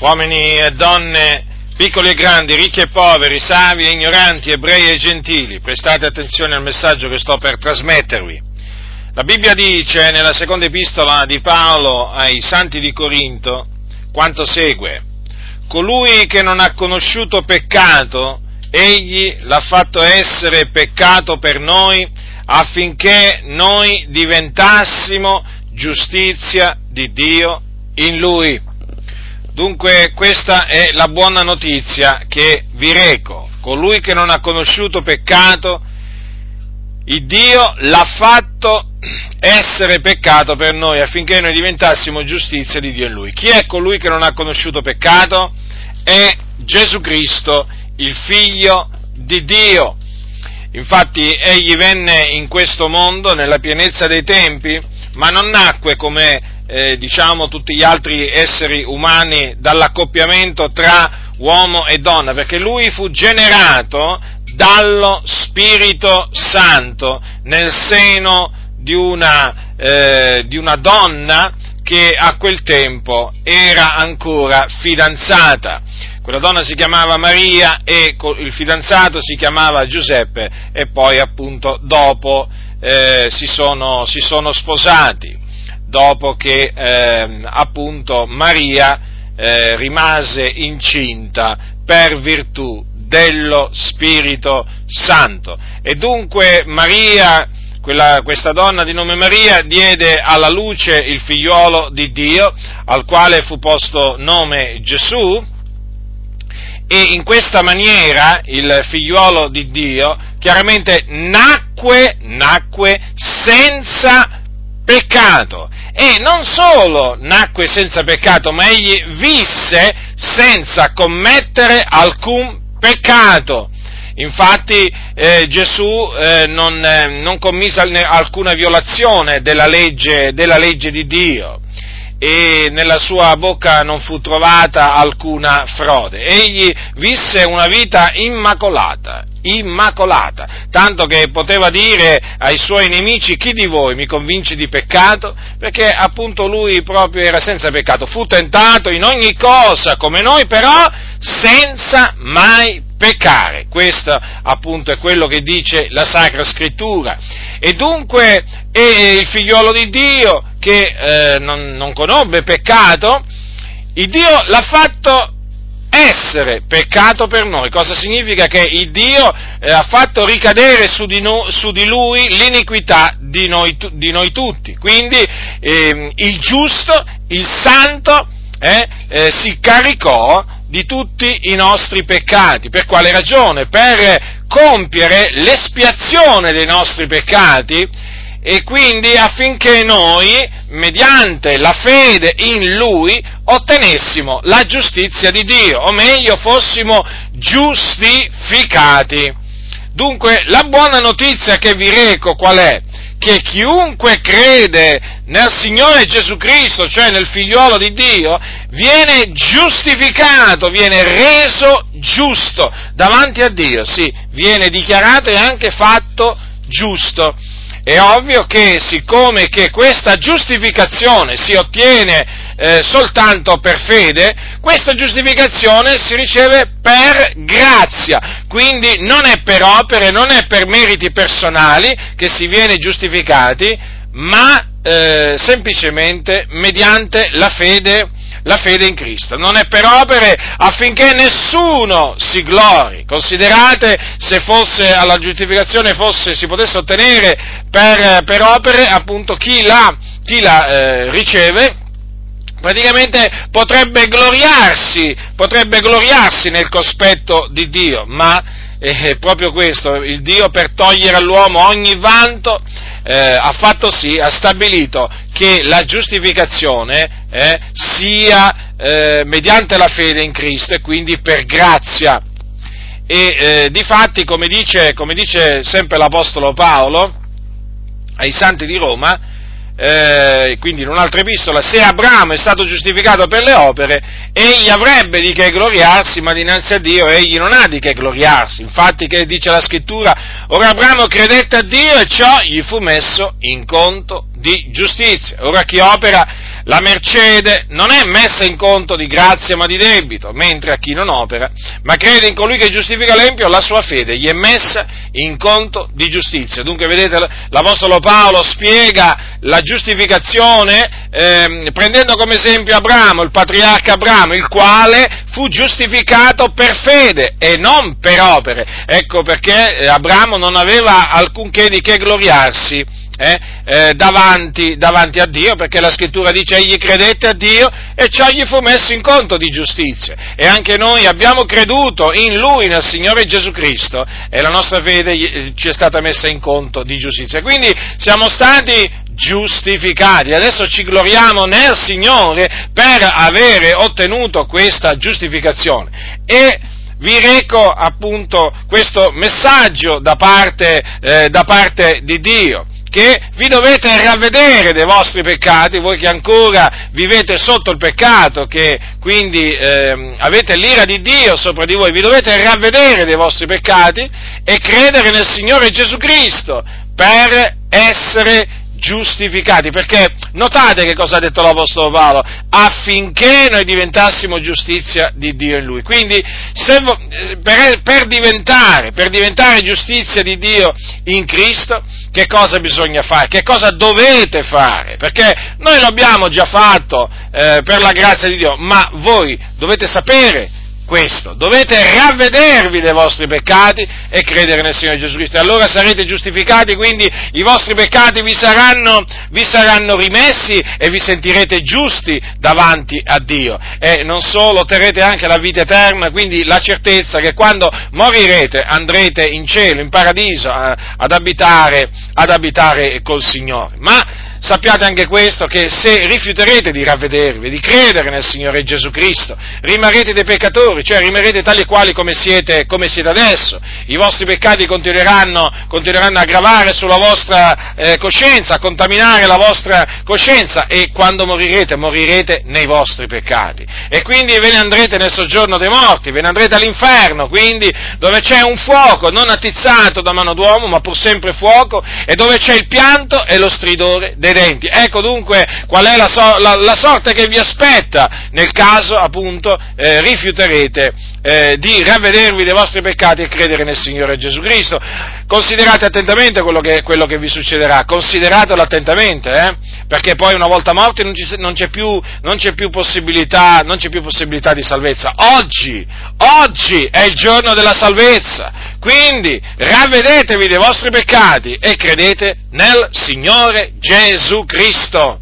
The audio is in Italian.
uomini e donne, piccoli e grandi, ricchi e poveri, savi e ignoranti, ebrei e gentili, prestate attenzione al messaggio che sto per trasmettervi. La Bibbia dice nella seconda epistola di Paolo ai santi di Corinto quanto segue. Colui che non ha conosciuto peccato, egli l'ha fatto essere peccato per noi affinché noi diventassimo giustizia di Dio in lui. Dunque questa è la buona notizia che vi reco. Colui che non ha conosciuto peccato, il Dio l'ha fatto essere peccato per noi affinché noi diventassimo giustizia di Dio in Lui. Chi è colui che non ha conosciuto peccato? È Gesù Cristo, il Figlio di Dio. Infatti egli venne in questo mondo nella pienezza dei tempi, ma non nacque come eh, diciamo tutti gli altri esseri umani dall'accoppiamento tra uomo e donna, perché lui fu generato dallo Spirito Santo nel seno di una, eh, di una donna che a quel tempo era ancora fidanzata. Quella donna si chiamava Maria e il fidanzato si chiamava Giuseppe e poi appunto dopo eh, si, sono, si, sono, sposati, dopo che eh, appunto Maria eh, rimase incinta per virtù dello Spirito Santo. E dunque Maria quella, questa donna di nome Maria diede alla luce il figliuolo di Dio, al quale fu posto nome Gesù, e in questa maniera il figliuolo di Dio chiaramente nacque, nacque senza peccato. E non solo nacque senza peccato, ma egli visse senza commettere alcun peccato. Infatti eh, Gesù eh, non, eh, non, commise alcuna violazione della legge, della legge di Dio e nella sua bocca non fu trovata alcuna frode. Egli visse una vita immacolata, immacolata, tanto che poteva dire ai suoi nemici chi di voi mi convince di peccato, perché appunto lui proprio era senza peccato, fu tentato in ogni cosa come noi, però senza mai peccare. Questo appunto è quello che dice la Sacra Scrittura. E dunque il figliolo di Dio che eh, non, non conobbe peccato, il Dio l'ha fatto essere peccato per noi. Cosa significa? Che il Dio eh, ha fatto ricadere su di, no, su di Lui l'iniquità di noi, di noi tutti. Quindi eh, il giusto, il santo, eh, eh, si caricò di tutti i nostri peccati. Per quale ragione? Per compiere l'espiazione dei nostri peccati e quindi affinché noi, mediante la fede in Lui, ottenessimo la giustizia di Dio, o meglio fossimo giustificati. Dunque la buona notizia che vi reco qual è? Che chiunque crede nel Signore Gesù Cristo, cioè nel figliuolo di Dio, viene giustificato, viene reso giusto davanti a Dio, sì, viene dichiarato e anche fatto giusto. È ovvio che siccome che questa giustificazione si ottiene eh, soltanto per fede, questa giustificazione si riceve per grazia, quindi non è per opere, non è per meriti personali che si viene giustificati, ma eh, semplicemente mediante la fede, la fede in Cristo. Non è per opere affinché nessuno si glori. Considerate se fosse alla giustificazione fosse, si potesse ottenere per, per opere, appunto chi la, chi la eh, riceve praticamente potrebbe gloriarsi, potrebbe gloriarsi nel cospetto di Dio, ma è proprio questo, il Dio per togliere all'uomo ogni vanto eh, ha fatto sì, ha stabilito che la giustificazione eh, sia eh, mediante la fede in Cristo e quindi per grazia. E eh, di fatti, come dice, come dice sempre l'Apostolo Paolo ai santi di Roma, eh, quindi in un'altra epistola, se Abramo è stato giustificato per le opere, egli avrebbe di che gloriarsi, ma dinanzi a Dio egli non ha di che gloriarsi. Infatti che dice la scrittura, ora Abramo credette a Dio e ciò gli fu messo in conto di giustizia. Ora chi opera la mercede non è messa in conto di grazia ma di debito, mentre a chi non opera, ma crede in colui che giustifica l'empio, la sua fede gli è messa in conto di giustizia. Dunque, vedete, l'Apostolo Paolo spiega la giustificazione eh, prendendo come esempio Abramo, il patriarca Abramo, il quale fu giustificato per fede e non per opere. Ecco perché Abramo non aveva alcunché di che gloriarsi eh, eh, davanti, davanti, a Dio, perché la scrittura dice egli credette a Dio e ciò gli fu messo in conto di giustizia. E anche noi abbiamo creduto in Lui, nel Signore Gesù Cristo, e la nostra fede ci è stata messa in conto di giustizia. Quindi siamo stati giustificati. Adesso ci gloriamo nel Signore per avere ottenuto questa giustificazione. E vi reco appunto questo messaggio da parte, eh, da parte di Dio che vi dovete ravvedere dei vostri peccati, voi che ancora vivete sotto il peccato, che quindi eh, avete l'ira di Dio sopra di voi, vi dovete ravvedere dei vostri peccati e credere nel Signore Gesù Cristo per essere giustificati, perché notate che cosa ha detto l'Apostolo Paolo, affinché noi diventassimo giustizia di Dio in Lui. Quindi se, per, per, diventare, per diventare giustizia di Dio in Cristo, che cosa bisogna fare? Che cosa dovete fare? Perché noi lo abbiamo già fatto eh, per la grazia di Dio, ma voi dovete sapere questo, dovete ravvedervi dei vostri peccati e credere nel Signore Gesù Cristo. E allora sarete giustificati, quindi i vostri peccati vi saranno, vi saranno rimessi e vi sentirete giusti davanti a Dio. E non solo, otterrete anche la vita eterna, quindi la certezza che quando morirete andrete in cielo, in paradiso, ad abitare, ad abitare col Signore. Ma sappiate anche questo, che se rifiuterete di ravvedervi, di credere nel Signore Gesù Cristo, rimarrete dei peccatori, cioè rimarrete tali e quali come siete, come siete adesso. I vostri peccati continueranno, continueranno a gravare sulla vostra eh, coscienza, a contaminare la vostra coscienza e quando morirete, morirete nei vostri peccati. E quindi ve ne andrete nel soggiorno dei morti, ve ne andrete all'inferno, quindi dove c'è un fuoco non attizzato da mano d'uomo, ma pur sempre fuoco, e dove c'è il pianto e lo stridore dei credenti. Ecco dunque qual è la, so, la, la sorte che vi aspetta nel caso appunto eh, rifiuterete eh, di ravvedervi dei vostri peccati e credere nel Signore Gesù Cristo. Considerate attentamente quello che, quello che vi succederà, consideratelo attentamente, eh, perché poi una volta morti non, ci, non, c'è più, non, c'è più non c'è più possibilità di salvezza. Oggi, oggi è il giorno della salvezza, quindi ravvedetevi dei vostri peccati e credete nel Signore Gesù Cristo.